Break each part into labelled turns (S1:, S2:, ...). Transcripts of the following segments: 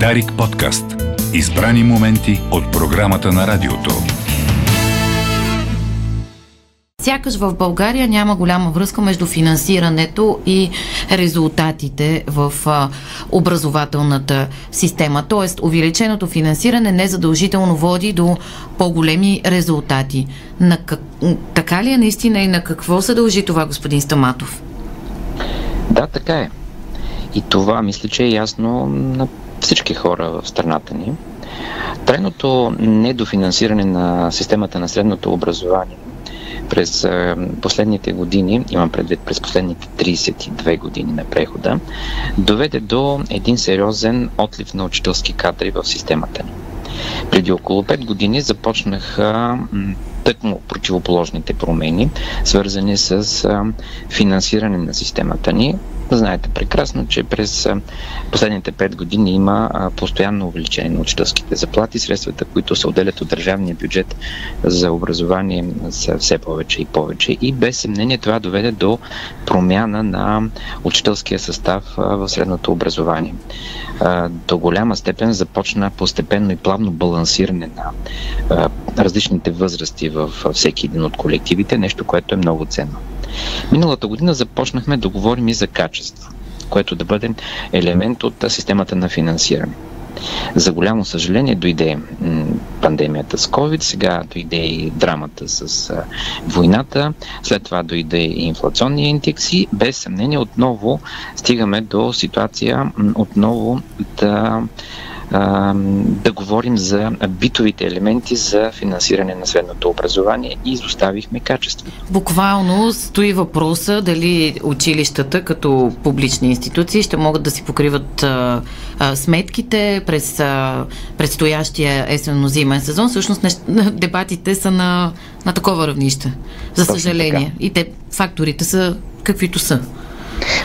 S1: Дарик подкаст. Избрани моменти от програмата на радиото.
S2: Сякаш в България няма голяма връзка между финансирането и резултатите в а, образователната система. Тоест, увеличеното финансиране незадължително води до по-големи резултати. На как... Така ли е наистина и на какво се дължи това, господин Стаматов?
S3: Да, така е. И това мисля, че е ясно на всички хора в страната ни. Трайното недофинансиране на системата на средното образование през последните години, имам предвид през последните 32 години на прехода, доведе до един сериозен отлив на учителски кадри в системата ни. Преди около 5 години започнаха тъкмо противоположните промени, свързани с финансиране на системата ни, Знаете прекрасно, че през последните 5 години има постоянно увеличение на учителските заплати. Средствата, които се отделят от държавния бюджет за образование са все повече и повече. И без съмнение това доведе до промяна на учителския състав в средното образование. До голяма степен започна постепенно и плавно балансиране на различните възрасти в всеки един от колективите, нещо, което е много ценно. Миналата година започнахме да говорим и за качество, което да бъде елемент от системата на финансиране. За голямо съжаление дойде пандемията с COVID, сега дойде и драмата с войната, след това дойде и инфлационния индекс и без съмнение отново стигаме до ситуация отново да да говорим за битовите елементи за финансиране на средното образование и изоставихме качеството.
S2: Буквално стои въпроса дали училищата като публични институции ще могат да си покриват а, а, сметките през а, предстоящия есенно-зимен сезон. Всъщност нещ... дебатите са на, на такова равнище, за съжаление. И те факторите са каквито са.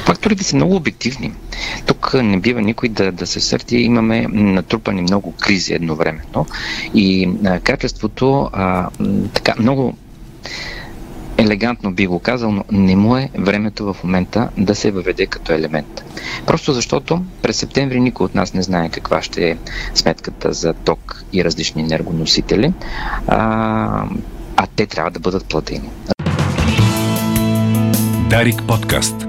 S3: Факторите са много обективни. Не бива никой да, да се сърди. Имаме натрупани много кризи едновременно и а, качеството а, така много елегантно би го казал, но не му е времето в момента да се въведе като елемент. Просто защото през септември никой от нас не знае каква ще е сметката за ток и различни енергоносители, а, а те трябва да бъдат платени.
S1: Дарик подкаст.